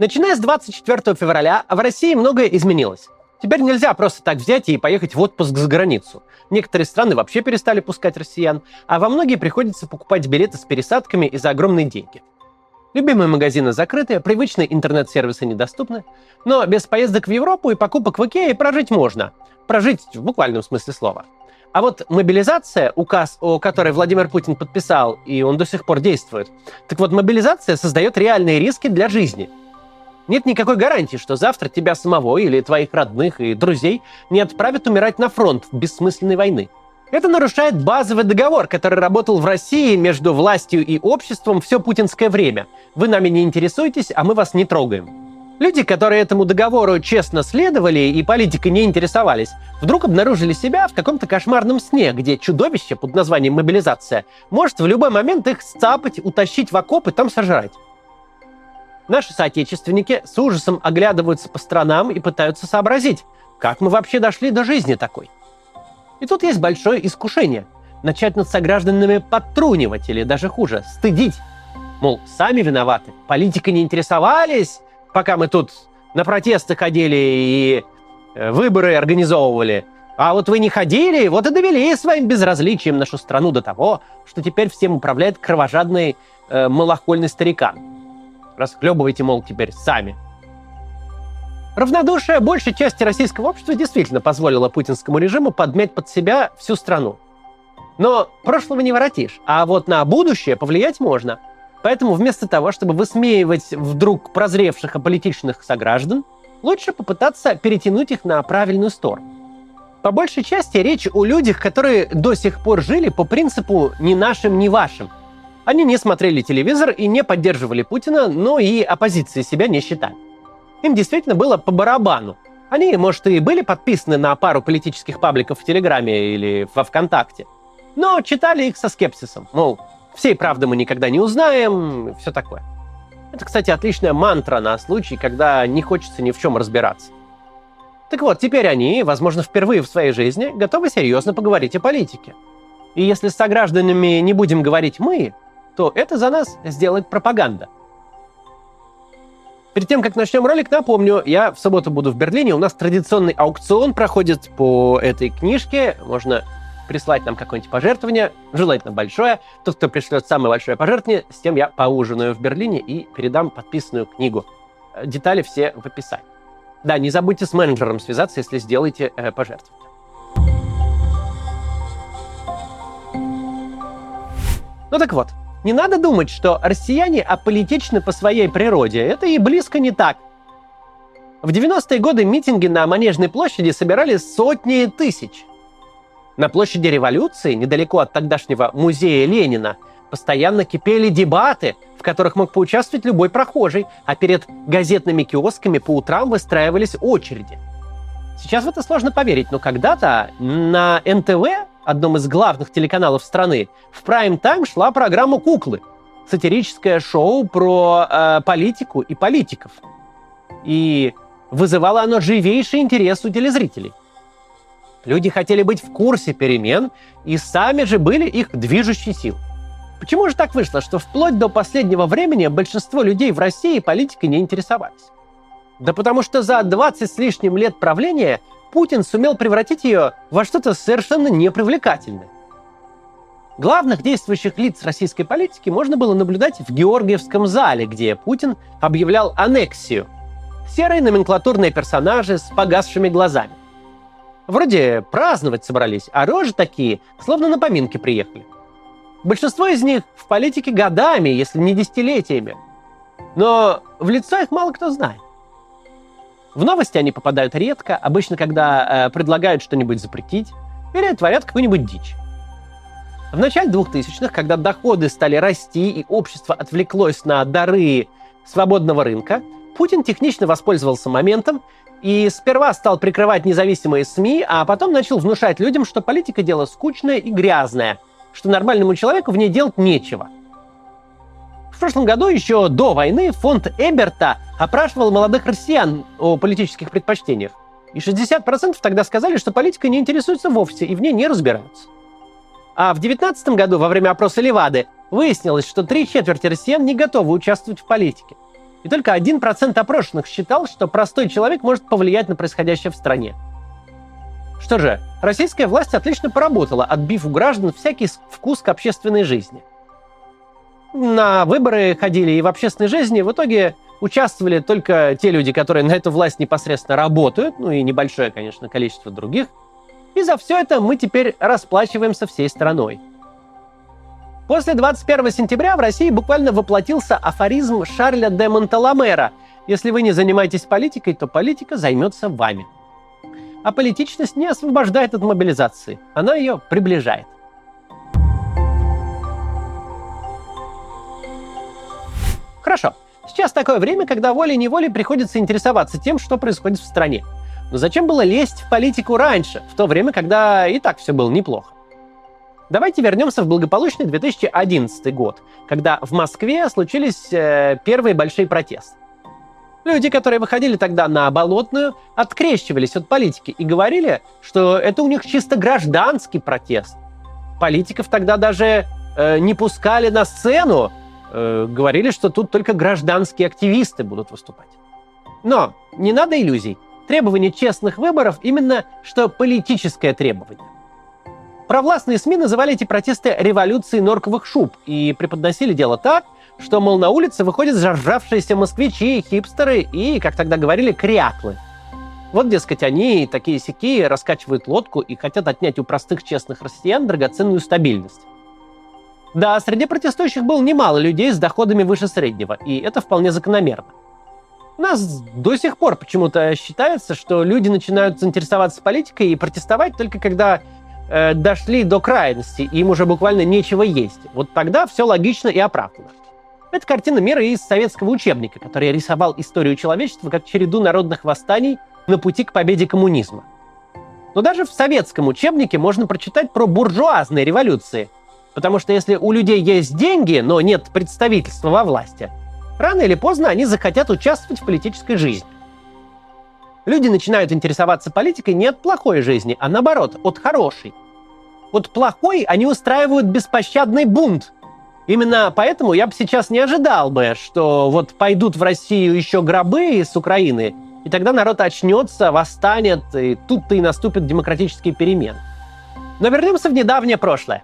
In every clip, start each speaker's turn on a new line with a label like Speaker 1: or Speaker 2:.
Speaker 1: Начиная с 24 февраля в России многое изменилось. Теперь нельзя просто так взять и поехать в отпуск за границу. Некоторые страны вообще перестали пускать россиян, а во многие приходится покупать билеты с пересадками и за огромные деньги. Любимые магазины закрыты, привычные интернет-сервисы недоступны, но без поездок в Европу и покупок в Икее прожить можно. Прожить в буквальном смысле слова. А вот мобилизация, указ, о которой Владимир Путин подписал, и он до сих пор действует, так вот мобилизация создает реальные риски для жизни. Нет никакой гарантии, что завтра тебя самого или твоих родных и друзей не отправят умирать на фронт в бессмысленной войны. Это нарушает базовый договор, который работал в России между властью и обществом все путинское время. Вы нами не интересуетесь, а мы вас не трогаем. Люди, которые этому договору честно следовали и политикой не интересовались, вдруг обнаружили себя в каком-то кошмарном сне, где чудовище под названием мобилизация может в любой момент их сцапать, утащить в окоп и там сожрать. Наши соотечественники с ужасом оглядываются по сторонам и пытаются сообразить, как мы вообще дошли до жизни такой – и тут есть большое искушение – начать над согражданами подтрунивать или даже хуже – стыдить. Мол, сами виноваты, политикой не интересовались, пока мы тут на протесты ходили и э, выборы организовывали. А вот вы не ходили, вот и довели своим безразличием нашу страну до того, что теперь всем управляет кровожадный э, малохольный старикан. Расхлебывайте, мол, теперь сами. Равнодушие большей части российского общества действительно позволило путинскому режиму подмять под себя всю страну. Но прошлого не воротишь, а вот на будущее повлиять можно. Поэтому вместо того, чтобы высмеивать вдруг прозревших аполитичных сограждан, лучше попытаться перетянуть их на правильную сторону. По большей части речь о людях, которые до сих пор жили по принципу «ни нашим, ни вашим». Они не смотрели телевизор и не поддерживали Путина, но и оппозиции себя не считали им действительно было по барабану. Они, может, и были подписаны на пару политических пабликов в Телеграме или во Вконтакте, но читали их со скепсисом. Мол, всей правды мы никогда не узнаем, все такое. Это, кстати, отличная мантра на случай, когда не хочется ни в чем разбираться. Так вот, теперь они, возможно, впервые в своей жизни готовы серьезно поговорить о политике. И если с согражданами не будем говорить мы, то это за нас сделает пропаганда – Перед тем, как начнем ролик, напомню, я в субботу буду в Берлине. У нас традиционный аукцион проходит по этой книжке. Можно прислать нам какое-нибудь пожертвование, желательно большое. Тот, кто пришлет самое большое пожертвование, с тем я поужинаю в Берлине и передам подписанную книгу. Детали все в описании. Да, не забудьте с менеджером связаться, если сделаете э, пожертвование. Ну так вот, не надо думать, что россияне аполитичны по своей природе. Это и близко не так. В 90-е годы митинги на Манежной площади собирали сотни тысяч. На площади революции, недалеко от тогдашнего музея Ленина, постоянно кипели дебаты, в которых мог поучаствовать любой прохожий, а перед газетными киосками по утрам выстраивались очереди. Сейчас в это сложно поверить, но когда-то на НТВ одном из главных телеканалов страны, в прайм-тайм шла программа «Куклы». Сатирическое шоу про э, политику и политиков. И вызывало оно живейший интерес у телезрителей. Люди хотели быть в курсе перемен и сами же были их движущей сил. Почему же так вышло, что вплоть до последнего времени большинство людей в России политикой не интересовались? Да потому что за 20 с лишним лет правления Путин сумел превратить ее во что-то совершенно непривлекательное. Главных действующих лиц российской политики можно было наблюдать в Георгиевском зале, где Путин объявлял аннексию. Серые номенклатурные персонажи с погасшими глазами. Вроде праздновать собрались, а рожи такие, словно на поминки приехали. Большинство из них в политике годами, если не десятилетиями. Но в лицо их мало кто знает. В новости они попадают редко, обычно когда э, предлагают что-нибудь запретить или творят какую-нибудь дичь. В начале 2000-х, когда доходы стали расти и общество отвлеклось на дары свободного рынка, Путин технично воспользовался моментом и сперва стал прикрывать независимые СМИ, а потом начал внушать людям, что политика дело скучное и грязное, что нормальному человеку в ней делать нечего – в прошлом году, еще до войны, фонд Эберта опрашивал молодых россиян о политических предпочтениях. И 60% тогда сказали, что политика не интересуется вовсе и в ней не разбираются. А в 2019 году, во время опроса Левады, выяснилось, что три четверти россиян не готовы участвовать в политике. И только 1% опрошенных считал, что простой человек может повлиять на происходящее в стране. Что же, российская власть отлично поработала, отбив у граждан всякий вкус к общественной жизни. На выборы ходили и в общественной жизни в итоге участвовали только те люди, которые на эту власть непосредственно работают, ну и небольшое, конечно, количество других. И за все это мы теперь расплачиваемся всей страной. После 21 сентября в России буквально воплотился афоризм Шарля де Монталамера «Если вы не занимаетесь политикой, то политика займется вами». А политичность не освобождает от мобилизации, она ее приближает. Хорошо, сейчас такое время, когда волей-неволей приходится интересоваться тем, что происходит в стране. Но зачем было лезть в политику раньше, в то время, когда и так все было неплохо? Давайте вернемся в благополучный 2011 год, когда в Москве случились э, первые большие протесты. Люди, которые выходили тогда на Болотную, открещивались от политики и говорили, что это у них чисто гражданский протест. Политиков тогда даже э, не пускали на сцену, э, говорили, что тут только гражданские активисты будут выступать. Но не надо иллюзий. Требование честных выборов именно что политическое требование. Провластные СМИ называли эти протесты революцией норковых шуб и преподносили дело так, что, мол, на улице выходят заржавшиеся москвичи, хипстеры и, как тогда говорили, кряклы. Вот, дескать, они, такие сякие, раскачивают лодку и хотят отнять у простых честных россиян драгоценную стабильность. Да, среди протестующих было немало людей с доходами выше среднего, и это вполне закономерно. У нас до сих пор почему-то считается, что люди начинают заинтересоваться политикой и протестовать только когда э, дошли до крайности, и им уже буквально нечего есть. Вот тогда все логично и оправдано. Это картина мира из советского учебника, который рисовал историю человечества как череду народных восстаний на пути к победе коммунизма. Но даже в советском учебнике можно прочитать про буржуазные революции. Потому что если у людей есть деньги, но нет представительства во власти, рано или поздно они захотят участвовать в политической жизни. Люди начинают интересоваться политикой не от плохой жизни, а наоборот, от хорошей. От плохой они устраивают беспощадный бунт. Именно поэтому я бы сейчас не ожидал бы, что вот пойдут в Россию еще гробы из Украины, и тогда народ очнется, восстанет, и тут-то и наступят демократические перемены. Но вернемся в недавнее прошлое.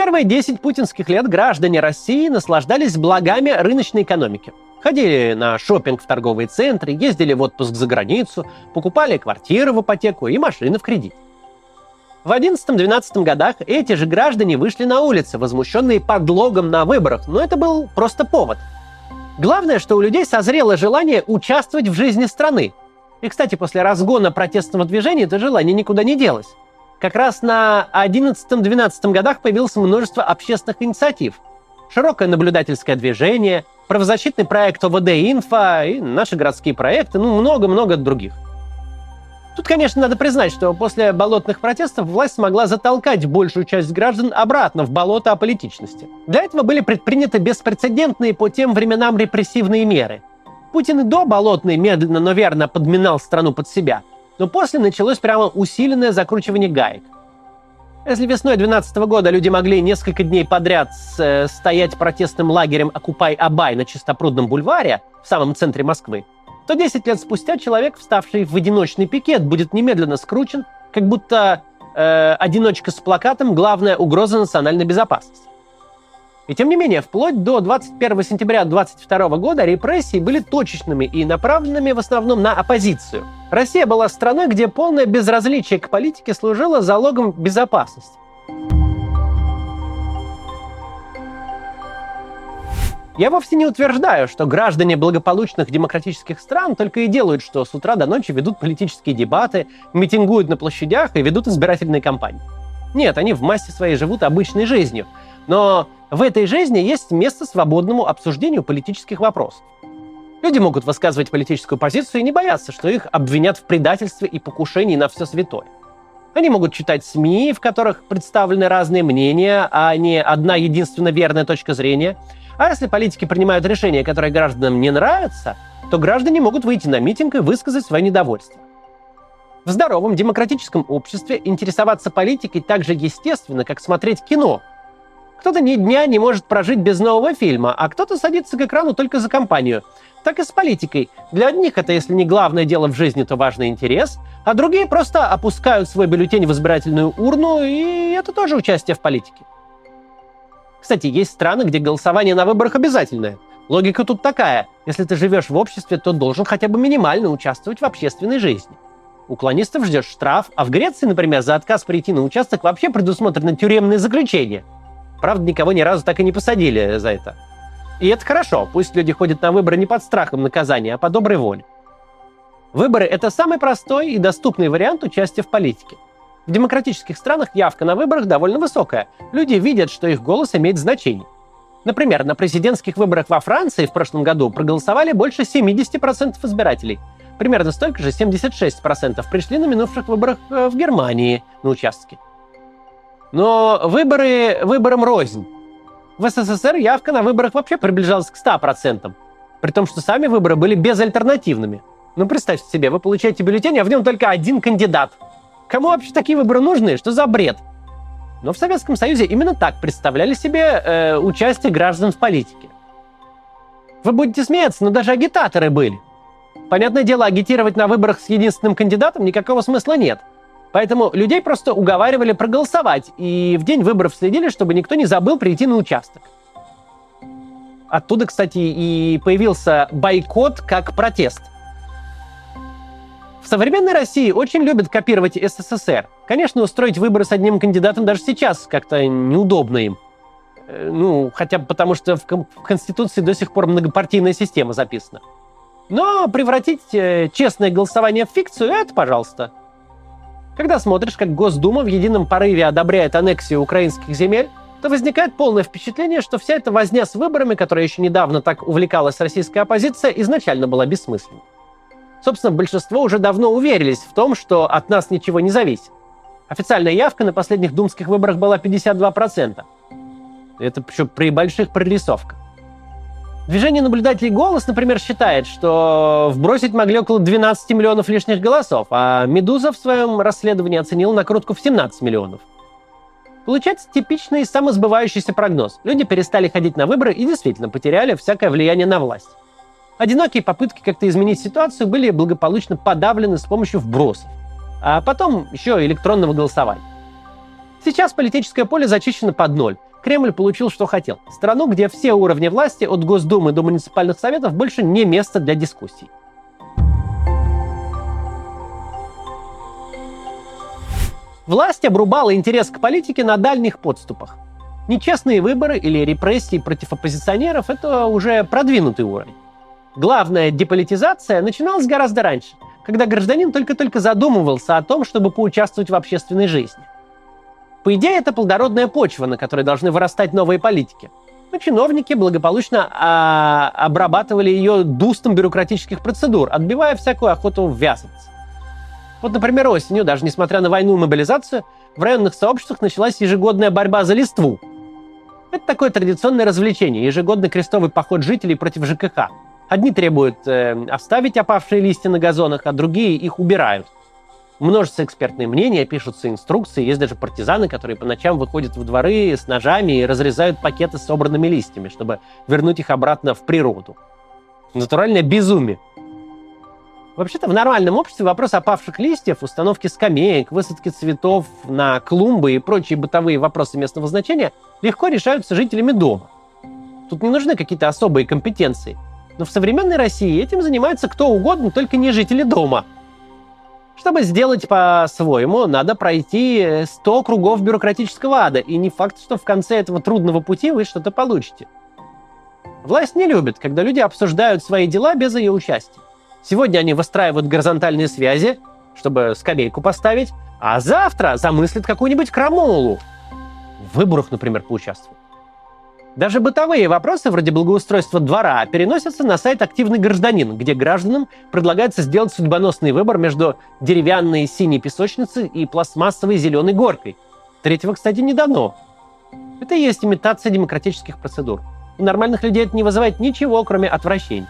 Speaker 1: Первые 10 путинских лет граждане России наслаждались благами рыночной экономики – Ходили на шопинг в торговые центры, ездили в отпуск за границу, покупали квартиры в ипотеку и машины в кредит. В 11-12 годах эти же граждане вышли на улицы, возмущенные подлогом на выборах, но это был просто повод. Главное, что у людей созрело желание участвовать в жизни страны. И, кстати, после разгона протестного движения это желание никуда не делось. Как раз на 11-12 годах появилось множество общественных инициатив. Широкое наблюдательское движение – правозащитный проект ОВД Инфо и наши городские проекты, ну, много-много других. Тут, конечно, надо признать, что после болотных протестов власть смогла затолкать большую часть граждан обратно в болото аполитичности. Для этого были предприняты беспрецедентные по тем временам репрессивные меры. Путин и до болотной медленно, но верно подминал страну под себя, но после началось прямо усиленное закручивание гаек – если весной 2012 года люди могли несколько дней подряд э, стоять протестным лагерем «Окупай-Абай» на Чистопрудном бульваре в самом центре Москвы, то 10 лет спустя человек, вставший в одиночный пикет, будет немедленно скручен, как будто э, одиночка с плакатом «Главная угроза национальной безопасности». И тем не менее, вплоть до 21 сентября 2022 года репрессии были точечными и направленными в основном на оппозицию. Россия была страной, где полное безразличие к политике служило залогом безопасности. Я вовсе не утверждаю, что граждане благополучных демократических стран только и делают, что с утра до ночи ведут политические дебаты, митингуют на площадях и ведут избирательные кампании. Нет, они в массе своей живут обычной жизнью. Но в этой жизни есть место свободному обсуждению политических вопросов. Люди могут высказывать политическую позицию и не бояться, что их обвинят в предательстве и покушении на все святое. Они могут читать СМИ, в которых представлены разные мнения, а не одна единственно верная точка зрения. А если политики принимают решения, которые гражданам не нравятся, то граждане могут выйти на митинг и высказать свое недовольство. В здоровом демократическом обществе интересоваться политикой так же естественно, как смотреть кино – Кто-то ни дня не может прожить без нового фильма, а кто-то садится к экрану только за компанию. Так и с политикой. Для одних это, если не главное дело в жизни, то важный интерес, а другие просто опускают свой бюллетень в избирательную урну, и это тоже участие в политике. Кстати, есть страны, где голосование на выборах обязательное. Логика тут такая. Если ты живешь в обществе, то должен хотя бы минимально участвовать в общественной жизни. Уклонистов ждет штраф, а в Греции, например, за отказ прийти на участок вообще предусмотрено тюремное заключение. Правда, никого ни разу так и не посадили за это. И это хорошо, пусть люди ходят на выборы не под страхом наказания, а по доброй воле. Выборы – это самый простой и доступный вариант участия в политике. В демократических странах явка на выборах довольно высокая. Люди видят, что их голос имеет значение. Например, на президентских выборах во Франции в прошлом году проголосовали больше 70% избирателей – Примерно столько же, 76%, пришли на минувших выборах э, в Германии на участке. Но выборы выборам рознь. В СССР явка на выборах вообще приближалась к 100%, при том, что сами выборы были безальтернативными. Ну, представьте себе, вы получаете бюллетень, а в нем только один кандидат. Кому вообще такие выборы нужны? Что за бред? Но в Советском Союзе именно так представляли себе э, участие граждан в политике. Вы будете смеяться, но даже агитаторы были – Понятное дело, агитировать на выборах с единственным кандидатом никакого смысла нет. Поэтому людей просто уговаривали проголосовать, и в день выборов следили, чтобы никто не забыл прийти на участок. Оттуда, кстати, и появился бойкот как протест. В современной России очень любят копировать СССР. Конечно, устроить выборы с одним кандидатом даже сейчас как-то неудобно им. Э, ну, хотя бы потому, что в Конституции до сих пор многопартийная система записана. Но превратить э, честное голосование в фикцию – это пожалуйста. Когда смотришь, как Госдума в едином порыве одобряет аннексию украинских земель, то возникает полное впечатление, что вся эта возня с выборами, которая еще недавно так увлекалась российская оппозиция, изначально была бессмысленной. Собственно, большинство уже давно уверились в том, что от нас ничего не зависит. Официальная явка на последних думских выборах была 52%. Это еще при больших прорисовках. Движение наблюдателей «Голос», например, считает, что вбросить могли около 12 миллионов лишних голосов, а «Медуза» в своем расследовании оценила накрутку в 17 миллионов. Получается типичный самосбывающийся прогноз. Люди перестали ходить на выборы и действительно потеряли всякое влияние на власть. Одинокие попытки как-то изменить ситуацию были благополучно подавлены с помощью вбросов, а потом еще электронного голосования. Сейчас политическое поле зачищено под ноль, Кремль получил, что хотел. Страну, где все уровни власти, от Госдумы до муниципальных советов, больше не место для дискуссий. Власть обрубала интерес к политике на дальних подступах. Нечестные выборы или репрессии против оппозиционеров – это уже продвинутый уровень. Главная деполитизация начиналась гораздо раньше, когда гражданин только-только задумывался о том, чтобы поучаствовать в общественной жизни – по идее, это плодородная почва, на которой должны вырастать новые политики. Но чиновники благополучно а, обрабатывали ее дустом бюрократических процедур, отбивая всякую охоту ввязываться. Вот, например, осенью, даже несмотря на войну и мобилизацию, в районных сообществах началась ежегодная борьба за листву. Это такое традиционное развлечение, ежегодный крестовый поход жителей против ЖКХ. Одни требуют э, оставить опавшие листья на газонах, а другие их убирают – множество экспертные мнения, пишутся инструкции, есть даже партизаны, которые по ночам выходят в дворы с ножами и разрезают пакеты с собранными листьями, чтобы вернуть их обратно в природу. Натуральное безумие. Вообще-то в нормальном обществе вопрос опавших листьев, установки скамеек, высадки цветов на клумбы и прочие бытовые вопросы местного значения легко решаются жителями дома. Тут не нужны какие-то особые компетенции. Но в современной России этим занимается кто угодно, только не жители дома – чтобы сделать по-своему, надо пройти 100 кругов бюрократического ада, и не факт, что в конце этого трудного пути вы что-то получите. Власть не любит, когда люди обсуждают свои дела без ее участия. Сегодня они выстраивают горизонтальные связи, чтобы скамейку поставить, а завтра замыслят какую-нибудь крамолу. В выборах, например, поучаствовать. Даже бытовые вопросы вроде благоустройства двора переносятся на сайт «Активный гражданин», где гражданам предлагается сделать судьбоносный выбор между деревянной синей песочницей и пластмассовой зеленой горкой. Третьего, кстати, не дано. Это и есть имитация демократических процедур. У нормальных людей это не вызывает ничего, кроме отвращения.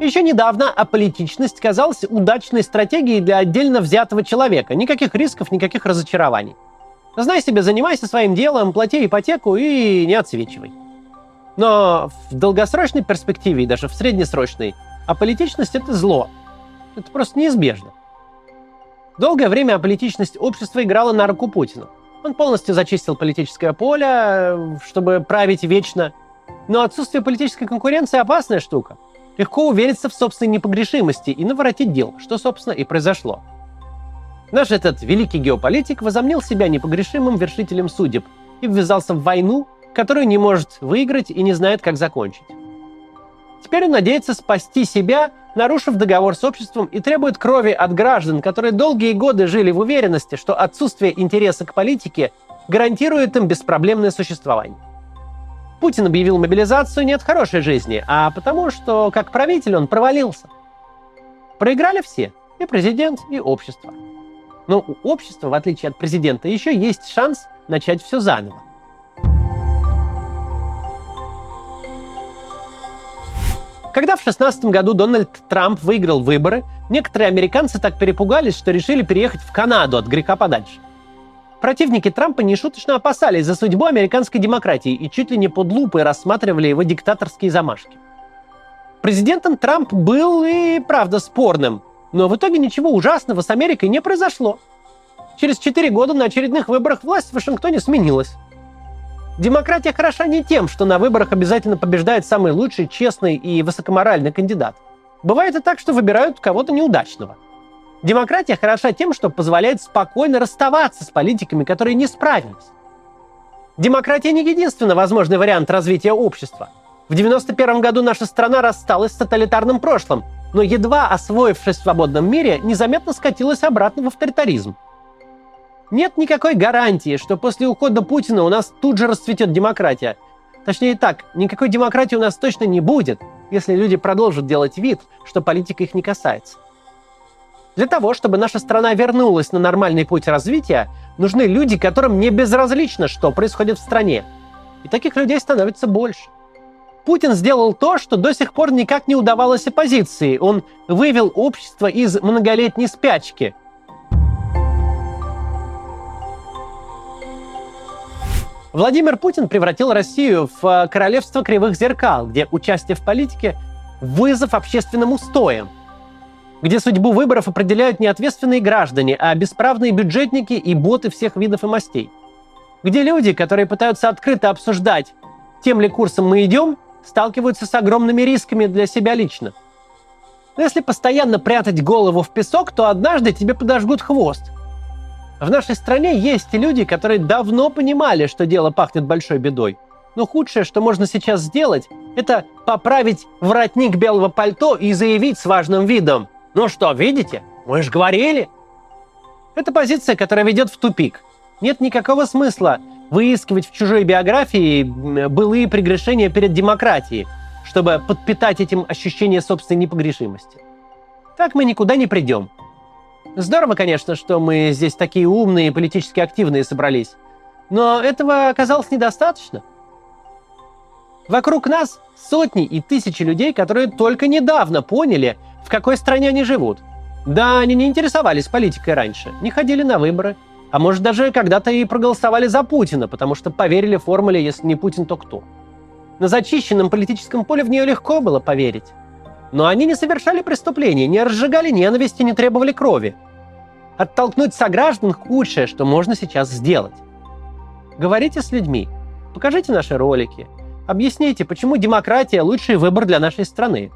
Speaker 1: Еще недавно аполитичность казалась удачной стратегией для отдельно взятого человека. Никаких рисков, никаких разочарований. Знай себе, занимайся своим делом, плати ипотеку и не отсвечивай. Но в долгосрочной перспективе и даже в среднесрочной аполитичность – это зло. Это просто неизбежно. Долгое время аполитичность общества играла на руку Путину. Он полностью зачистил политическое поле, чтобы править вечно. Но отсутствие политической конкуренции – опасная штука. Легко увериться в собственной непогрешимости и наворотить дел, что, собственно, и произошло. Наш этот великий геополитик возомнил себя непогрешимым вершителем судеб и ввязался в войну, которую не может выиграть и не знает, как закончить. Теперь он надеется спасти себя, нарушив договор с обществом и требует крови от граждан, которые долгие годы жили в уверенности, что отсутствие интереса к политике гарантирует им беспроблемное существование. Путин объявил мобилизацию не от хорошей жизни, а потому, что как правитель он провалился. Проиграли все, и президент, и общество. Но у общества, в отличие от президента, еще есть шанс начать все заново. Когда в 2016 году Дональд Трамп выиграл выборы, некоторые американцы так перепугались, что решили переехать в Канаду от греха подальше. Противники Трампа нешуточно опасались за судьбу американской демократии и чуть ли не под лупой рассматривали его диктаторские замашки. Президентом Трамп был и, правда, спорным, но в итоге ничего ужасного с Америкой не произошло. Через четыре года на очередных выборах власть в Вашингтоне сменилась. Демократия хороша не тем, что на выборах обязательно побеждает самый лучший, честный и высокоморальный кандидат. Бывает и так, что выбирают кого-то неудачного. Демократия хороша тем, что позволяет спокойно расставаться с политиками, которые не справились. Демократия не единственный возможный вариант развития общества. В 1991 году наша страна рассталась с тоталитарным прошлым, но едва освоившись в свободном мире, незаметно скатилась обратно в авторитаризм. Нет никакой гарантии, что после ухода Путина у нас тут же расцветет демократия. Точнее так, никакой демократии у нас точно не будет, если люди продолжат делать вид, что политика их не касается. Для того, чтобы наша страна вернулась на нормальный путь развития, нужны люди, которым не безразлично, что происходит в стране. И таких людей становится больше. Путин сделал то, что до сих пор никак не удавалось оппозиции. Он вывел общество из многолетней спячки. Владимир Путин превратил Россию в э, королевство кривых зеркал, где участие в политике – вызов общественным устоям, где судьбу выборов определяют не ответственные граждане, а бесправные бюджетники и боты всех видов и мастей, где люди, которые пытаются открыто обсуждать, тем ли курсом мы идем, сталкиваются с огромными рисками для себя лично. Но если постоянно прятать голову в песок, то однажды тебе подожгут хвост. В нашей стране есть люди, которые давно понимали, что дело пахнет большой бедой. Но худшее, что можно сейчас сделать, это поправить воротник белого пальто и заявить с важным видом. Ну что, видите? Мы же говорили. Это позиция, которая ведет в тупик. Нет никакого смысла выискивать в чужой биографии былые прегрешения перед демократией, чтобы подпитать этим ощущение собственной непогрешимости. Так мы никуда не придем. Здорово, конечно, что мы здесь такие умные и политически активные собрались, но этого оказалось недостаточно. Вокруг нас сотни и тысячи людей, которые только недавно поняли, в какой стране они живут. Да, они не интересовались политикой раньше, не ходили на выборы, а может, даже когда-то и проголосовали за Путина, потому что поверили формуле «если не Путин, то кто?». На зачищенном политическом поле в нее легко было поверить. Но они не совершали преступления, не разжигали ненависти, не требовали крови. Оттолкнуть сограждан – худшее, что можно сейчас сделать. Говорите с людьми, покажите наши ролики, объясните, почему демократия – лучший выбор для нашей страны.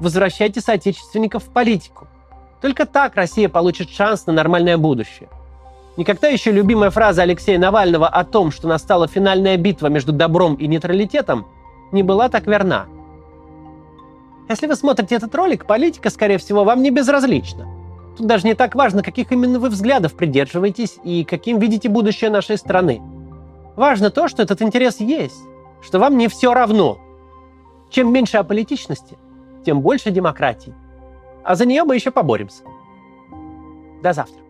Speaker 1: Возвращайте соотечественников в политику. Только так Россия получит шанс на нормальное будущее. Никогда еще любимая фраза Алексея Навального о том, что настала финальная битва между добром и нейтралитетом, не была так верна. Если вы смотрите этот ролик, политика, скорее всего, вам не безразлична. Тут даже не так важно, каких именно вы взглядов придерживаетесь и каким видите будущее нашей страны. Важно то, что этот интерес есть, что вам не все равно. Чем меньше аполитичности, тем больше демократии. А за нее мы еще поборемся. До завтра.